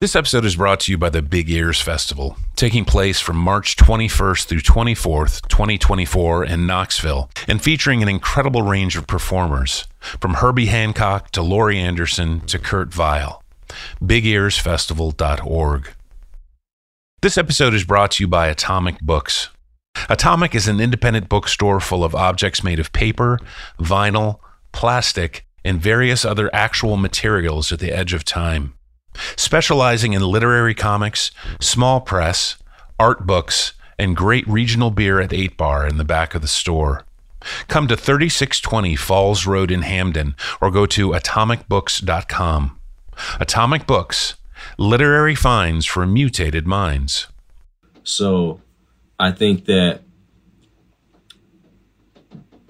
This episode is brought to you by the Big Ears Festival, taking place from March 21st through 24th, 2024, in Knoxville, and featuring an incredible range of performers, from Herbie Hancock to Laurie Anderson to Kurt Vile. BigEarsFestival.org. This episode is brought to you by Atomic Books. Atomic is an independent bookstore full of objects made of paper, vinyl, plastic, and various other actual materials at the edge of time specializing in literary comics, small press, art books, and great regional beer at 8 Bar in the back of the store. Come to 3620 Falls Road in Hampden or go to atomicbooks.com. Atomic Books, literary finds for mutated minds. So I think that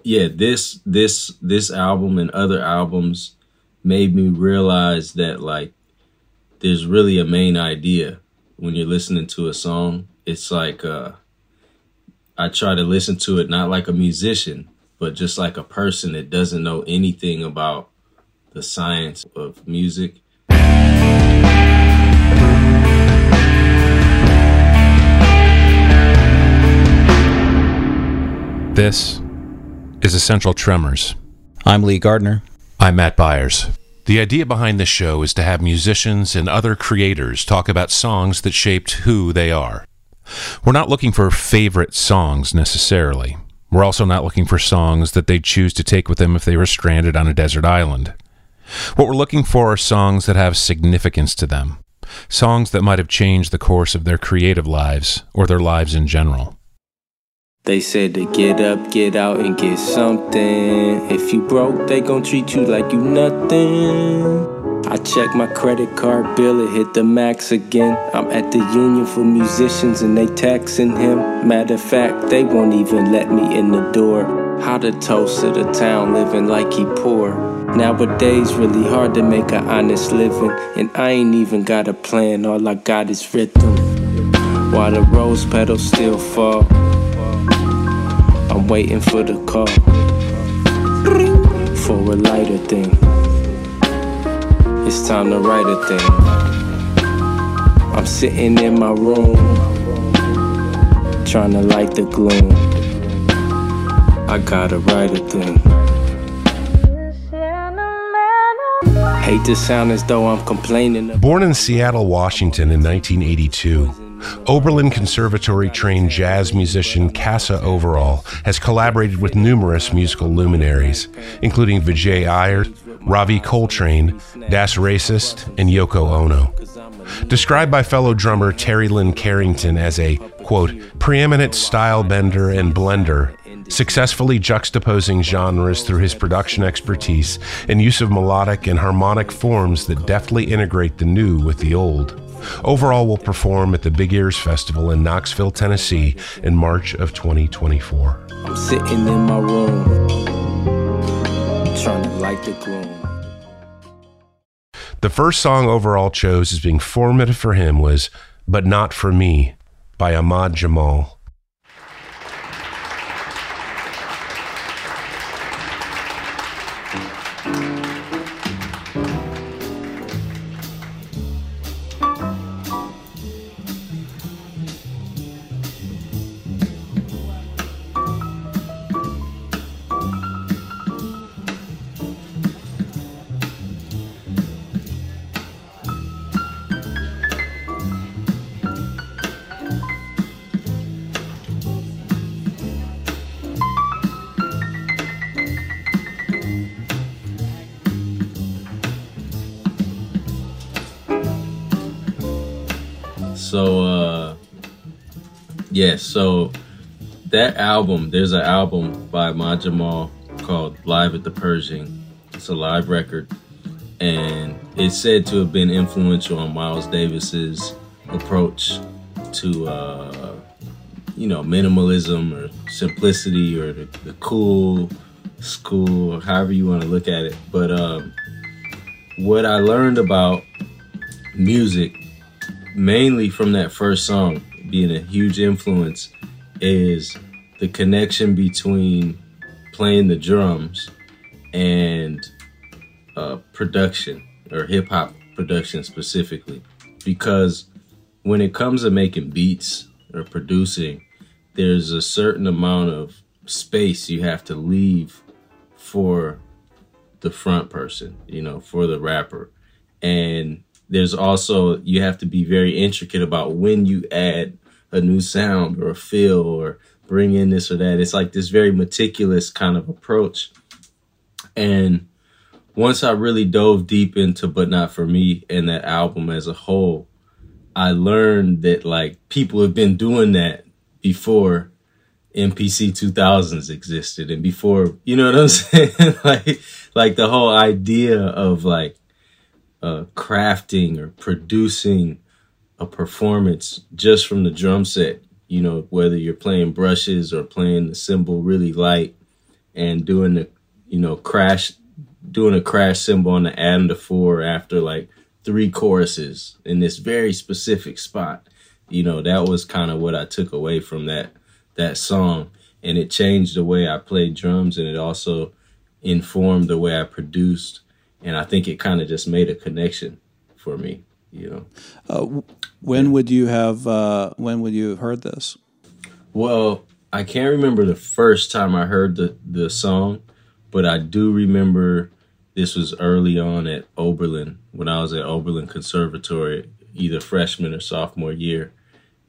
yeah, this this this album and other albums made me realize that like there's really a main idea when you're listening to a song. It's like uh, I try to listen to it not like a musician, but just like a person that doesn't know anything about the science of music. This is Essential Tremors. I'm Lee Gardner. I'm Matt Byars. The idea behind this show is to have musicians and other creators talk about songs that shaped who they are. We're not looking for favorite songs necessarily. We're also not looking for songs that they'd choose to take with them if they were stranded on a desert island. What we're looking for are songs that have significance to them, songs that might have changed the course of their creative lives or their lives in general. They said to get up, get out, and get something. If you broke, they gon' treat you like you nothing. I check my credit card bill, it hit the max again. I'm at the union for musicians and they taxing him. Matter of fact, they won't even let me in the door. How the toast of the town living like he poor. Nowadays, really hard to make an honest living. And I ain't even got a plan, all I got is rhythm. While the rose petals still fall. Waiting for the call for a lighter thing. It's time to write a thing. I'm sitting in my room, trying to light the gloom. I gotta write a thing. Hate to sound as though I'm complaining. Born in Seattle, Washington in 1982. Oberlin Conservatory trained jazz musician Kassa Overall has collaborated with numerous musical luminaries, including Vijay Iyer, Ravi Coltrane, Das Racist, and Yoko Ono. Described by fellow drummer Terri Lyne Carrington as a, quote, preeminent style bender and blender, successfully juxtaposing genres through his production expertise and use of melodic and harmonic forms that deftly integrate the new with the old. Overall will perform at the Big Ears Festival in Knoxville, Tennessee in March of 2024. I'm sitting in my room, trying to light the gloom. The first song Overall chose as being formative for him was But Not For Me by Ahmad Jamal. So uh yeah, so that album, there's an album by Ahmad Jamal called Live at the Pershing. It's a live record. And it's said to have been influential on Miles Davis's approach to uh you know, minimalism or simplicity or the, the cool school or however you want to look at it. But um what I learned about music mainly from that first song being a huge influence is the connection between playing the drums and uh, production or hip hop production specifically. because when it comes to making beats or producing, there's a certain amount of space you have to leave for the front person, you know, for the rapper. And there's also, you have to be very intricate about when you add a new sound or a feel or bring in this or that. It's like this very meticulous kind of approach. And once I really dove deep into But Not For Me and that album as a whole, I learned that like people have been doing that before MPC 2000s existed and before, you know what I'm saying? like, like the whole idea of like, uh, crafting or producing a performance just from the drum set, you know, whether you're playing brushes or playing the cymbal really light and doing the, you know, crash, doing a crash cymbal on the Adam to four after like three choruses in this very specific spot. You know, that was kind of what I took away from that that song and it changed the way I played drums and it also informed the way I produced and I think it kind of just made a connection for me, you know. Uh, when would you have uh, when would you have heard this? Well, I can't remember the first time I heard the the song, but I do remember this was early on at Oberlin when I was at Oberlin Conservatory, either freshman or sophomore year,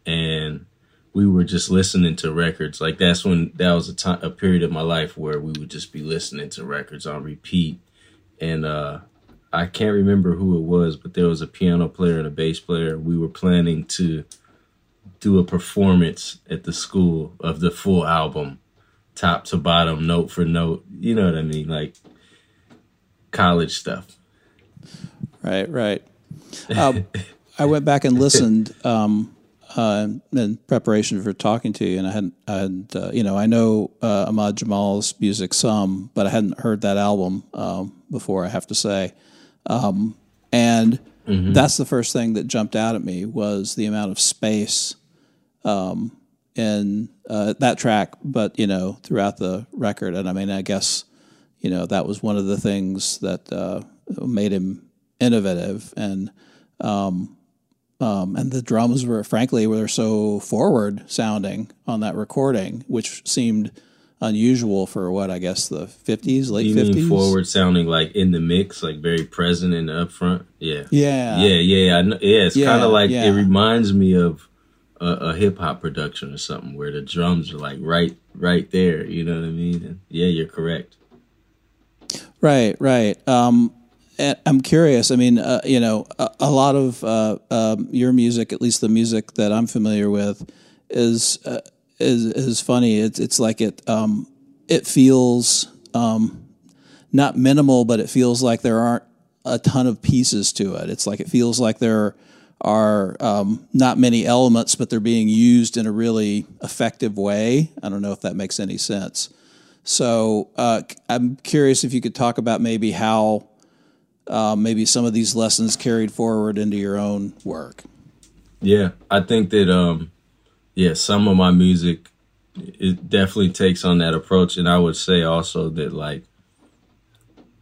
and we were just listening to records. Like that's when that was a time, a period of my life where we would just be listening to records on repeat. And uh, I can't remember who it was, but there was a piano player and a bass player. We were planning to do a performance at the school of the full album, top to bottom, note for note. You know what I mean? Like college stuff. Right, right. Um, I went back and listened. Um, uh, in preparation for talking to you, and I hadn't, I had, uh, you know, I know uh, Ahmad Jamal's music some, but I hadn't heard that album um, before. I have to say, um, and mm-hmm. that's the first thing that jumped out at me was the amount of space um, in uh, that track, but you know, throughout the record. And I mean, I guess you know that was one of the things that uh, made him innovative and. Um, um, and the drums were, frankly, were so forward sounding on that recording, which seemed unusual for what I guess the fifties, late fifties. Forward sounding, like in the mix, like very present in the upfront. Yeah, yeah, yeah, yeah. Know, yeah, it's yeah, kind of like yeah. it reminds me of a, a hip hop production or something where the drums are like right, right there. You know what I mean? And yeah, you're correct. Right, right. Um, I'm curious. I mean, uh, you know, a, a lot of uh, um, your music, at least the music that I'm familiar with, is uh, is is funny. It's it's like it um, it feels um, not minimal, but it feels like there aren't a ton of pieces to it. It's like it feels like there are um, not many elements, but they're being used in a really effective way. I don't know if that makes any sense. So uh, I'm curious if you could talk about maybe how uh, maybe some of these lessons carried forward into your own work. Yeah, I think that um, yeah, some of my music it definitely takes on that approach, and I would say also that like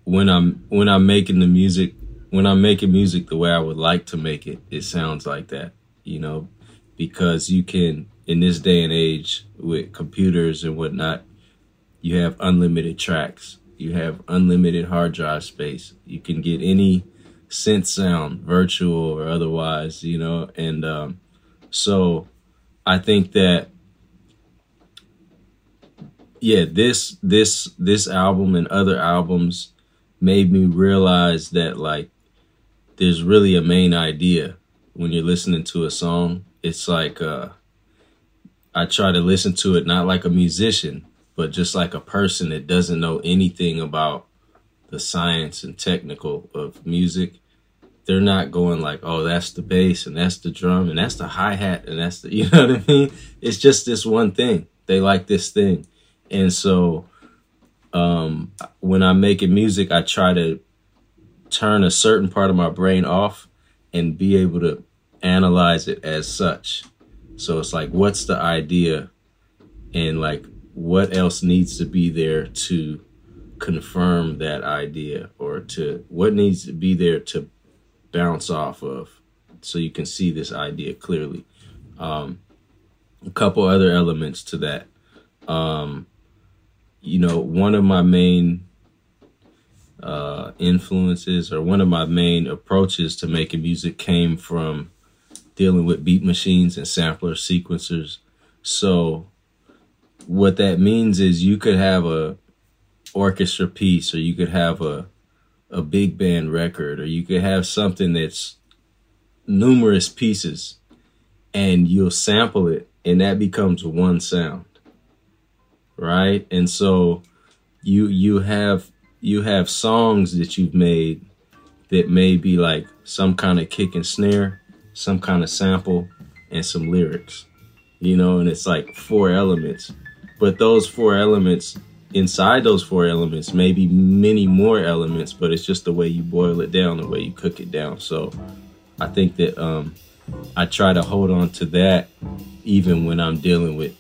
when I'm when I'm making the music, when I'm making music the way I would like to make it, it sounds like that, you know, because you can in this day and age with computers and whatnot, you have unlimited tracks you have unlimited hard drive space. You can get any synth sound, virtual or otherwise, you know. And um, so I think that yeah, this this this album and other albums made me realize that like there's really a main idea when you're listening to a song. It's like uh I try to listen to it not like a musician, but just like a person that doesn't know anything about the science and technical of music, they're not going like, oh, that's the bass and that's the drum and that's the hi hat and that's the, you know what I mean? It's just this one thing. They like this thing. And so um, when I'm making music, I try to turn a certain part of my brain off and be able to analyze it as such. So it's like, what's the idea? And like, what else needs to be there to confirm that idea or to what needs to be there to bounce off of so you can see this idea clearly. Um, a couple other elements to that. Um, you know, one of my main uh, influences or one of my main approaches to making music came from dealing with beat machines and sampler sequencers. So what that means is you could have a orchestra piece or you could have a a big band record or you could have something that's numerous pieces and you'll sample it and that becomes one sound right? And so you you have you have songs that you've made that may be like some kind of kick and snare some kind of sample and some lyrics you know and it's like four elements. But those four elements inside those four elements maybe many more elements but it's just the way you boil it down the way you cook it down so i think that um I try to hold on to that even when I'm dealing with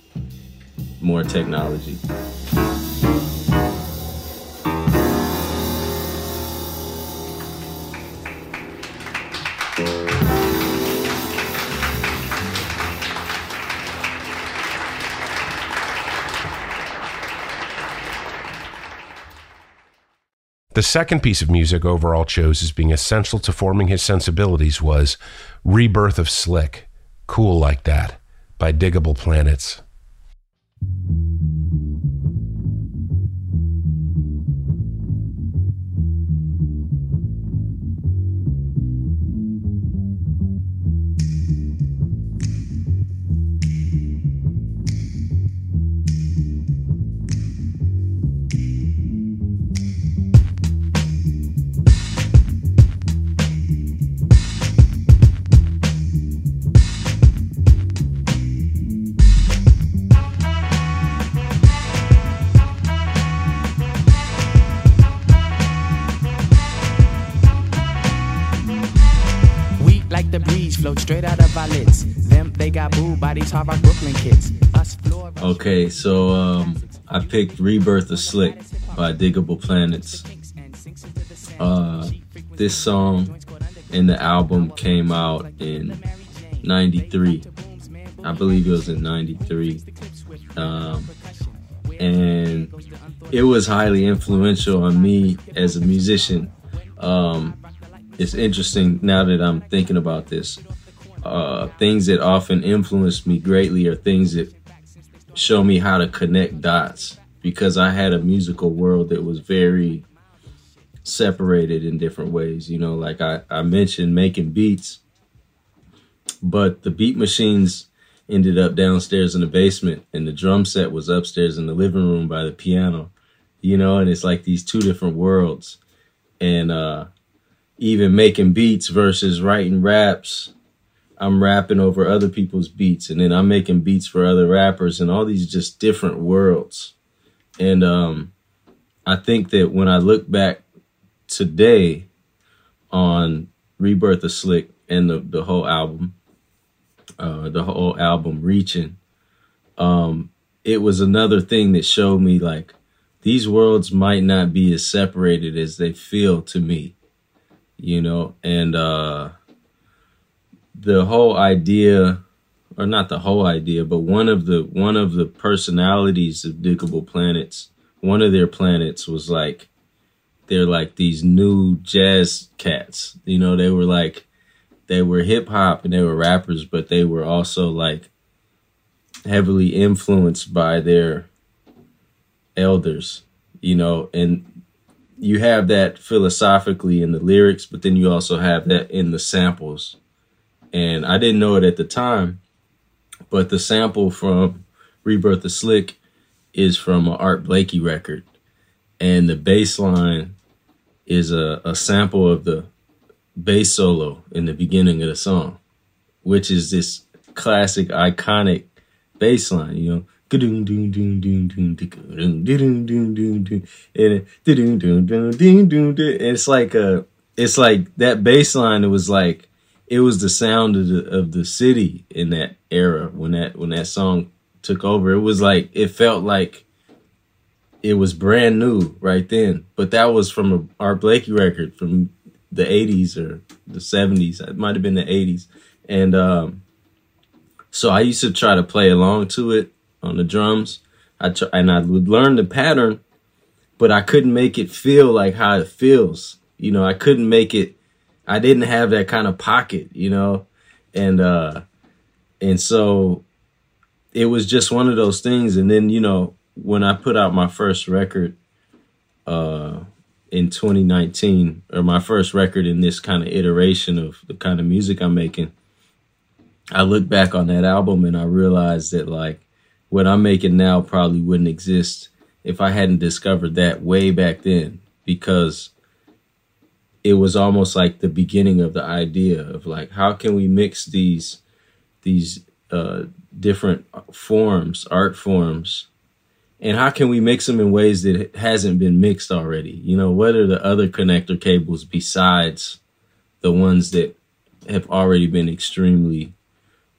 more technology. The second piece of music Overall chose as being essential to forming his sensibilities was Rebirth of Slick, Cool Like That, by Digable Planets. By Brooklyn kids. Okay, so um, I picked Rebirth of Slick by Digable Planets. Uh, this song and the album came out in 93. I believe it was in 93. Um, and it was highly influential on me as a musician. Um, it's interesting now that I'm thinking about this uh, things that often influence me greatly are things that show me how to connect dots because I had a musical world that was very separated in different ways. You know, like I, I mentioned making beats, but the beat machines ended up downstairs in the basement and the drum set was upstairs in the living room by the piano, you know, and it's like these two different worlds. And uh, even making beats versus writing raps I'm rapping over other people's beats and then I'm making beats for other rappers and all these just different worlds. And um, I think that when I look back today on Rebirth of Slick and the, the whole album, uh, the whole album reaching, um, it was another thing that showed me like these worlds might not be as separated as they feel to me, you know, and uh, the whole idea or not the whole idea, but one of the one of the personalities of Digable Planets, one of their planets was like they're like these new jazz cats. You know, they were like they were hip hop and they were rappers, but they were also like heavily influenced by their elders, you know, and you have that philosophically in the lyrics, but then you also have that in the samples and I didn't know it at the time, but the sample from Rebirth of Slick is from an Art Blakey record, and the bass line is a, a sample of the bass solo in the beginning of the song, which is this classic, iconic bass line, you know. And it's like a, it's like that bass line. It was like it was the sound of the of the city in that era when that when that song took over. It was like it felt like it was brand new right then. But that was from a Art Blakey record from the 80s or the 70s. It might have been the 80s. And um, so I used to try to play along to it on the drums. I try, and I would learn the pattern, but I couldn't make it feel like how it feels. You know, I couldn't make it. I didn't have that kind of pocket, you know, and uh, and so it was just one of those things. And then you know, when I put out my first record, uh, in 2019, or my first record in this kind of iteration of the kind of music I'm making, I look back on that album and I realized that like what I'm making now probably wouldn't exist if I hadn't discovered that way back then because it was almost like the beginning of the idea of like how can we mix these these uh, different forms, art forms, and how can we mix them in ways that hasn't been mixed already? You know, what are the other connector cables besides the ones that have already been extremely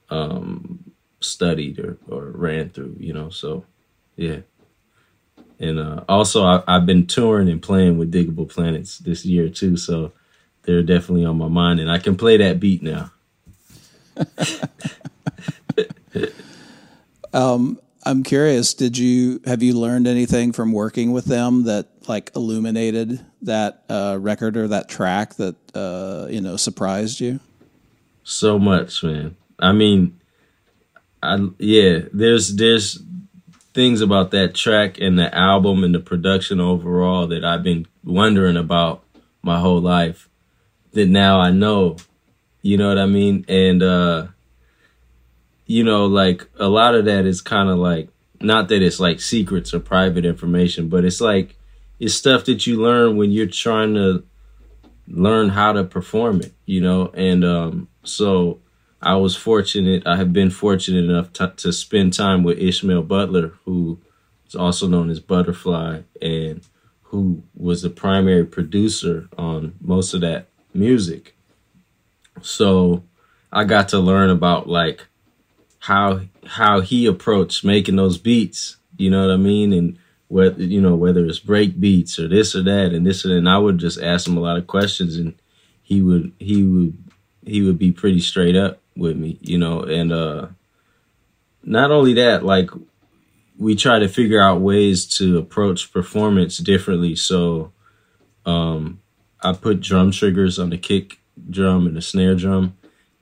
um, studied or, or ran through, you know. So, yeah. And uh, also, I, I've been touring and playing with Digable Planets this year too, so they're definitely on my mind, and I can play that beat now. um, I'm curious. Did you have you learned anything from working with them that like illuminated that uh, record or that track that uh, you know surprised you? So much, man. I mean, I yeah, there's there's things about that track and the album and the production overall that I've been wondering about my whole life that now I know. You know what I mean? And uh you know, like a lot of that is kind of like not that it's like secrets or private information, but it's like it's stuff that you learn when you're trying to learn how to perform it, you know? And um so I was fortunate. I have been fortunate enough to, to spend time with Ishmael Butler, who is also known as Butterfly, and who was the primary producer on most of that music. So I got to learn about like how how he approached making those beats. You know what I mean? And whether you know whether it's break beats or this or that and this and, that. and I would just ask him a lot of questions, and he would he would he would be pretty straight up with me, you know, and uh not only that, like we try to figure out ways to approach performance differently. So um I put drum triggers on the kick drum and the snare drum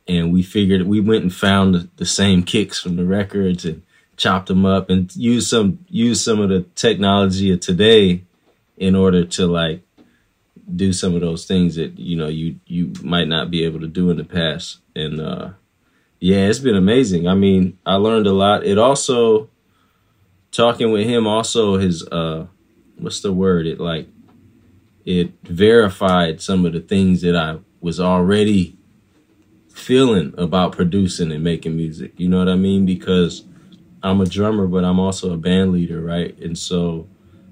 and we figured we went and found the same kicks from the records and chopped them up and used some used some of the technology of today in order to like do some of those things that you know you you might not be able to do in the past and uh yeah, it's been amazing. I mean, I learned a lot. It also talking with him also his uh what's the word? It like it verified some of the things that I was already feeling about producing and making music. You know what I mean? Because I'm a drummer, but I'm also a band leader, right? And so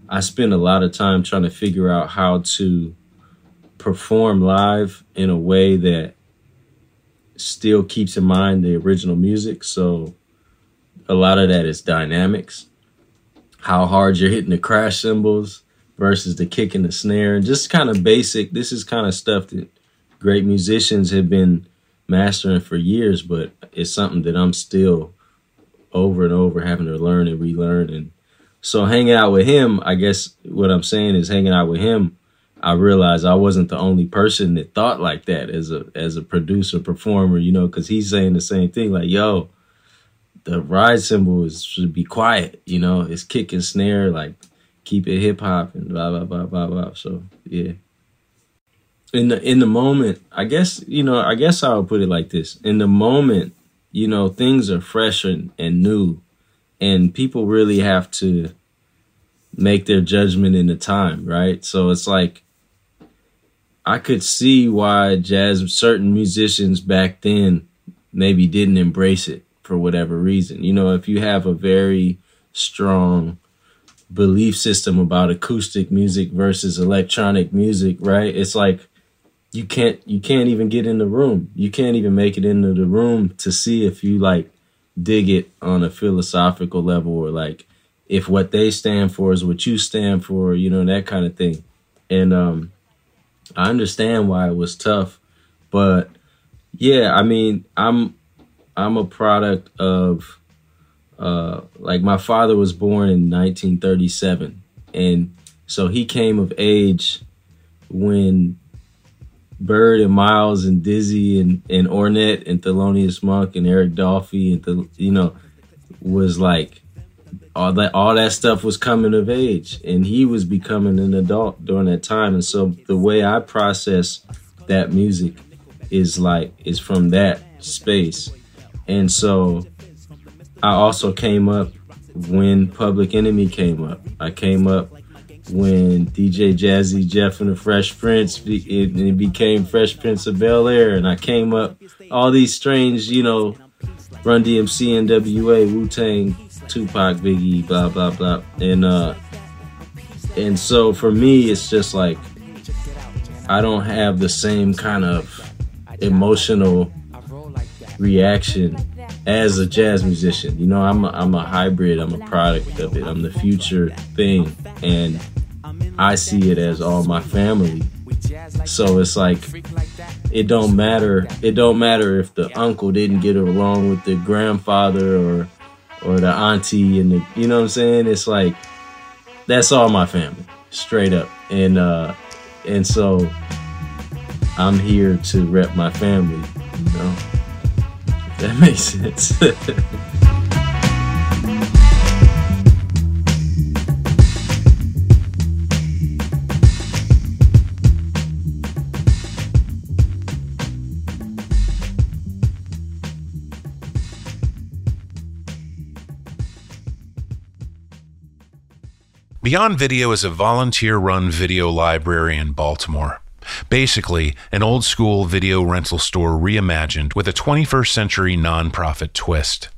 I spend a lot of time trying to figure out how to perform live in a way that still keeps in mind the original music. So a lot of that is dynamics, how hard you're hitting the crash cymbals versus the kick and the snare, and just kind of basic. This is kind of stuff that great musicians have been mastering for years, but it's something that I'm still over and over having to learn and relearn. And so hanging out with him, I guess what I'm saying is hanging out with him I realized I wasn't the only person that thought like that as a as a producer performer, you know, because he's saying the same thing, like, "Yo, the ride cymbal is should be quiet, you know, it's kick and snare, like keep it hip hop and blah blah blah blah blah." So yeah, in the in the moment, I guess you know, I guess I would put it like this: in the moment, you know, things are fresh and, and new, and people really have to make their judgment in the time, right? So it's like I could see why jazz certain musicians back then maybe didn't embrace it for whatever reason. You know, if you have a very strong belief system about acoustic music versus electronic music, right? It's like you can't you can't even get in the room. You can't even make it into the room to see if you like dig it on a philosophical level or like if what they stand for is what you stand for, you know, that kind of thing. And um I understand why it was tough, but yeah, I mean, I'm I'm a product of uh like my father was born in 1937 and so he came of age when Bird and Miles and Dizzy and, and Ornette and Thelonious Monk and Eric Dolphy and you know was like all that all that stuff was coming of age and he was becoming an adult during that time. And so the way I process that music is like is from that space. And so I also came up when Public Enemy came up. I came up when DJ Jazzy Jeff and the Fresh Prince it, it became Fresh Prince of Bel Air and I came up all these strange you know Run DMC NWA Wu Tang Tupac, Biggie, blah blah blah, and uh, and so for me, it's just like I don't have the same kind of emotional reaction as a jazz musician. You know, I'm a, I'm a hybrid. I'm a product of it. I'm the future thing, and I see it as all my family. So it's like it don't matter. It don't matter if the uncle didn't get along with the grandfather or or the auntie and the you know what I'm saying? It's like that's all my family, straight up. And uh and so I'm here to rep my family, you know. If that makes sense. Beyond Video is a volunteer run video library in Baltimore. Basically, an old school video rental store reimagined with a 21st century nonprofit twist.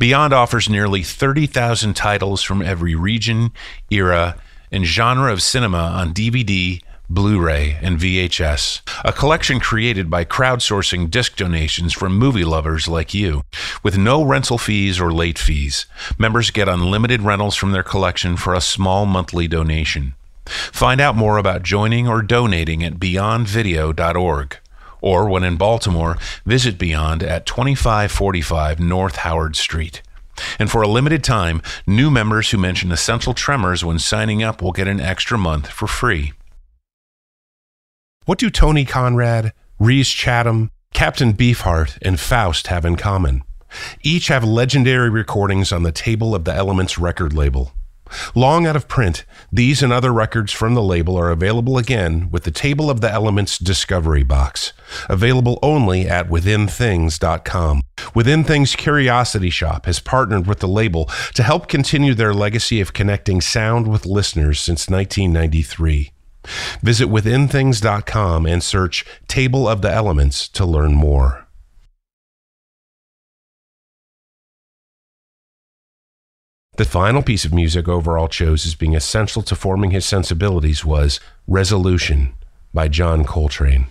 Beyond offers nearly 30,000 titles from every region, era, and genre of cinema on DVD, Blu ray, and VHS, a collection created by crowdsourcing disc donations from movie lovers like you. With no rental fees or late fees, members get unlimited rentals from their collection for a small monthly donation. Find out more about joining or donating at beyondvideo.org. Or when in Baltimore, visit Beyond at 2545 North Howard Street. And for a limited time, new members who mention Essential Tremors when signing up will get an extra month for free. What do Tony Conrad, Rhys Chatham, Captain Beefheart, and Faust have in common? Each have legendary recordings on the Table of the Elements record label. Long out of print, these and other records from the label are available again with the Table of the Elements Discovery Box, available only at WithinThings.com. Within Things Curiosity Shop has partnered with the label to help continue their legacy of connecting sound with listeners since 1993. Visit withinthings.com and search Table of the Elements to learn more. The final piece of music Overall chose as being essential to forming his sensibilities was Resolution by John Coltrane.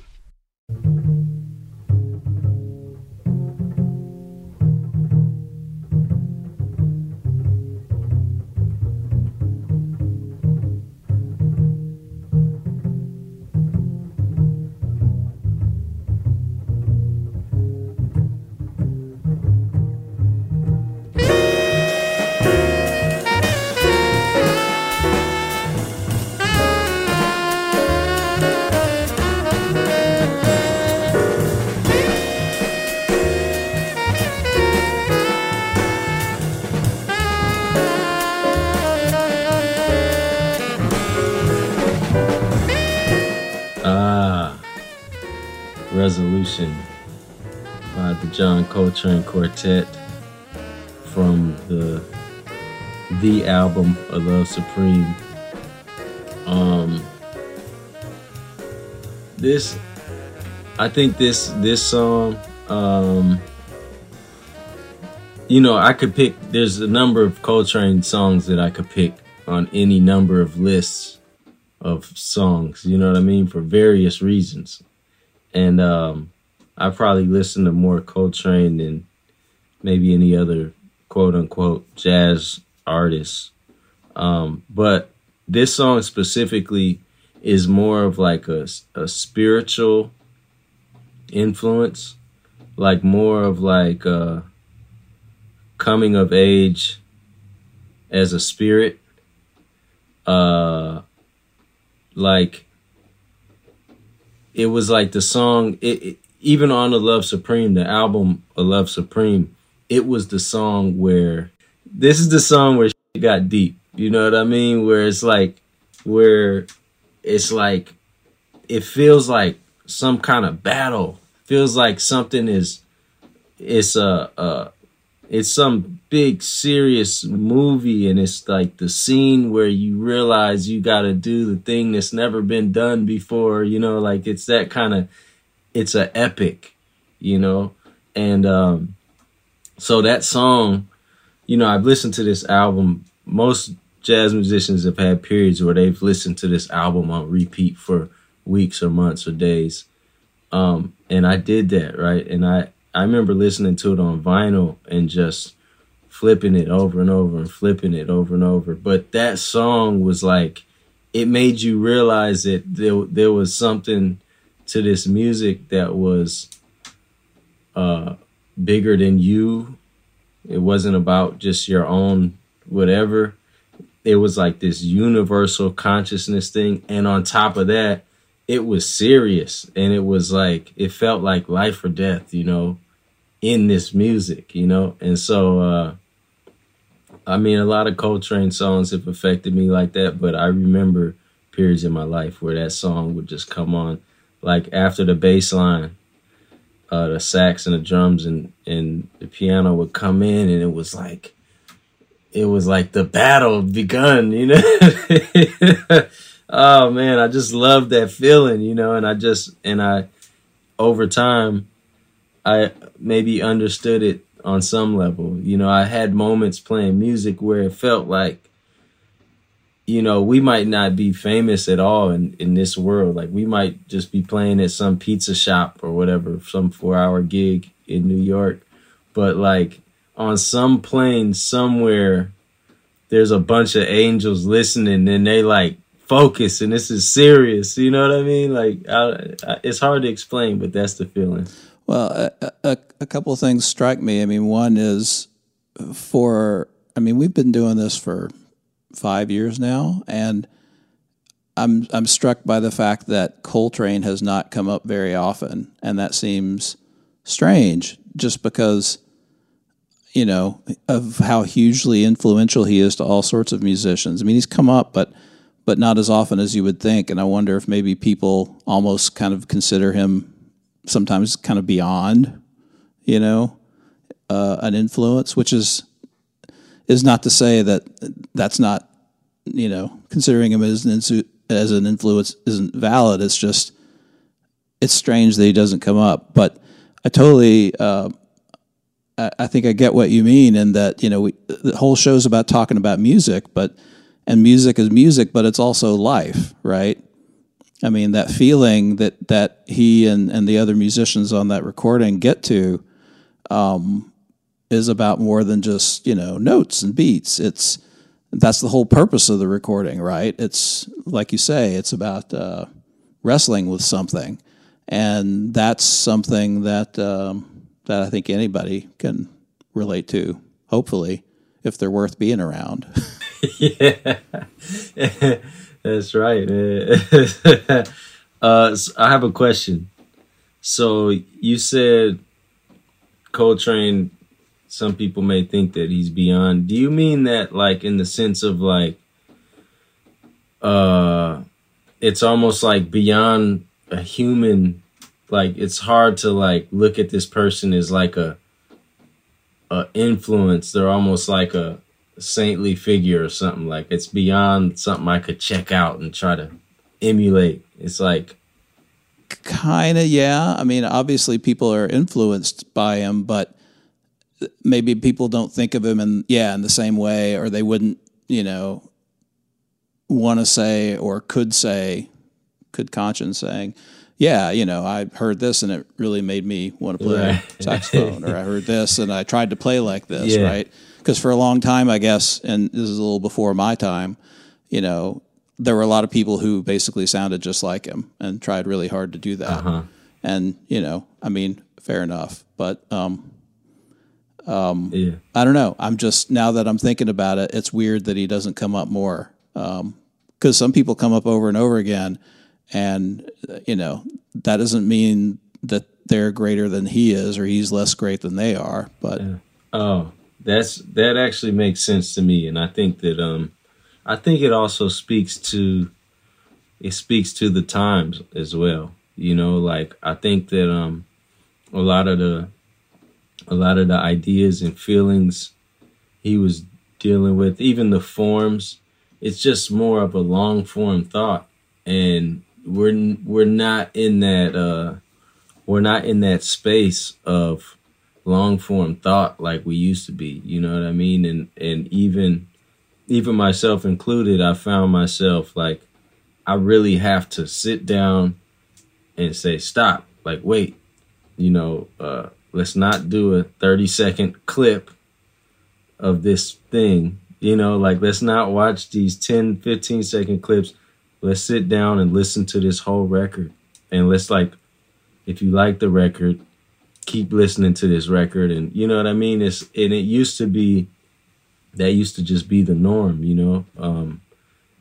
Resolution by the John Coltrane Quartet from the the album A Love Supreme. Um, this, I think this this song, um, you know, I could pick. There's a number of Coltrane songs that I could pick on any number of lists of songs, you know what I mean, for various reasons. And um, I probably listen to more Coltrane than maybe any other quote unquote jazz artist. Um, but this song specifically is more of like a, a spiritual influence, like more of like a coming of age as a spirit. Uh, like it was like the song, it, it even on the Love Supreme, the album A Love Supreme, it was the song where this is the song where it got deep. You know what I mean? Where it's like where it's like it feels like some kind of battle. Feels like something is it's a uh it's some big serious movie and it's like the scene where you realize you got to do the thing that's never been done before, you know, like it's that kind of it's an epic, you know. And um so that song, you know, I've listened to this album most jazz musicians have had periods where they've listened to this album on repeat for weeks or months or days. Um, and I did that, right? And I, I remember listening to it on vinyl and just flipping it over and over and flipping it over and over. But that song was like, it made you realize that there, there was something to this music that was uh, bigger than you. It wasn't about just your own whatever it was like this universal consciousness thing. And on top of that, it was serious and it was like, it felt like life or death, you know, in this music, you know? And so, uh, I mean, a lot of Coltrane songs have affected me like that, but I remember periods in my life where that song would just come on, like after the bass line, uh, the sax and the drums and, and the piano would come in and it was like, it was like the battle begun, you know. oh man, I just love that feeling, you know, and I just and I over time I maybe understood it on some level. You know, I had moments playing music where it felt like you know, we might not be famous at all in, in this world. Like we might just be playing at some pizza shop or whatever, some four hour gig in New York. But like on some plane somewhere there's a bunch of angels listening and they like focus and this is serious you know what i mean like I, I, it's hard to explain but that's the feeling well a, a, a couple of things strike me i mean one is for i mean we've been doing this for five years now and I'm I'm struck by the fact that Coltrane has not come up very often, and that seems strange. Just because you know, of how hugely influential he is to all sorts of musicians. I mean, he's come up, but but not as often as you would think. And I wonder if maybe people almost kind of consider him sometimes kind of beyond, you know, uh, an influence, which is is not to say that that's not, you know, considering him as an as an influence isn't valid. It's just it's strange that he doesn't come up, but I totally. Uh, I think I get what you mean, and that you know we, the whole show's about talking about music, but and music is music, but it's also life, right? I mean that feeling that that he and and the other musicians on that recording get to um, is about more than just you know notes and beats. It's that's the whole purpose of the recording, right? It's like you say, it's about uh, wrestling with something, and that's something that. Um, that I think anybody can relate to, hopefully, if they're worth being around. yeah, that's right. uh, so I have a question. So you said Coltrane, some people may think that he's beyond. Do you mean that, like, in the sense of like, uh, it's almost like beyond a human like it's hard to like look at this person as like a a influence. They're almost like a saintly figure or something. Like it's beyond something I could check out and try to emulate. It's like kind of yeah. I mean, obviously people are influenced by him, but maybe people don't think of him in yeah in the same way, or they wouldn't you know want to say or could say could conscience saying yeah, you know, I heard this and it really made me want to play right. saxophone, or I heard this and I tried to play like this, yeah. right? Because for a long time, I guess, and this is a little before my time, you know, there were a lot of people who basically sounded just like him and tried really hard to do that. Uh-huh. And you know, I mean, fair enough, but um, Yeah. I don't know. I'm just now that I'm thinking about it, it's weird that he doesn't come up more. Because some people come up over and over again, and you know that doesn't mean that they're greater than he is or he's less great than they are. But Oh, that's that actually makes sense to me, and I think that um, I think it also speaks to it speaks to the times as well. You know, like I think that um, a lot of the a lot of the ideas and feelings he was dealing with, even the forms, it's just more of a long form thought, and we're we're not in that uh, we're not in that space of long form thought like we used to be you know what i mean? And and even even myself included i found myself like i really have to sit down and say stop like wait you know uh let's not do a 30 second clip of this thing you know like let's not watch these 10 15 second clips. Let's sit down and listen to this whole record. And let's like if you like the record keep listening to this record. And you know what I mean? It's and it used to be that used to just be the norm you know? Um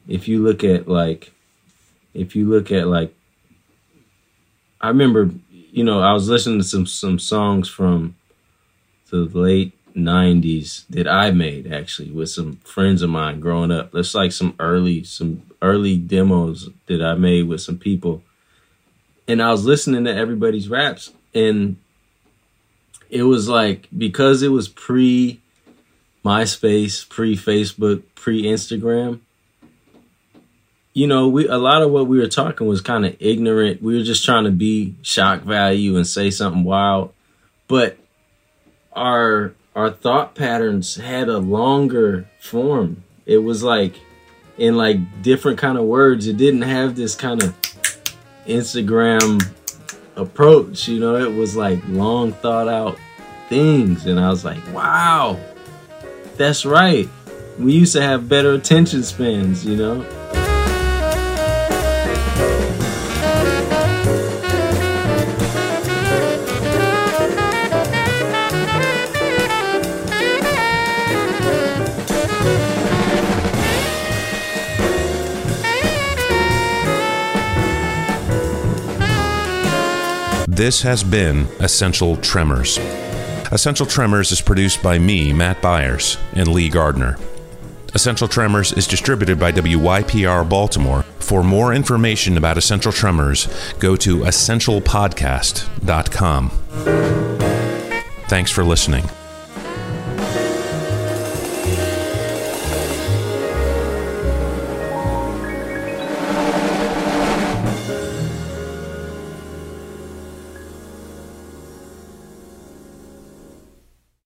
if you look at like if you look at like I remember you know I was listening to some some songs from the late 90s that I made actually with some friends of mine growing up that's like some early some early demos that I made with some people and I was listening to everybody's raps and it was like because it was pre MySpace, pre Facebook, pre Instagram. You know, we a lot of what we were talking was kind of ignorant. We were just trying to be shock value and say something wild, but our our thought patterns had a longer form. It was like in like different kind of words. It didn't have this kind of Instagram approach. You know, it was like long thought out things. And I was like, wow, that's right. We used to have better attention spans, you know? This has been Essential Tremors. Essential Tremors is produced by me, Matt Byars, and Lee Gardner. Essential Tremors is distributed by WYPR Baltimore. For more information about Essential Tremors, go to essentialpodcast.com. Thanks for listening.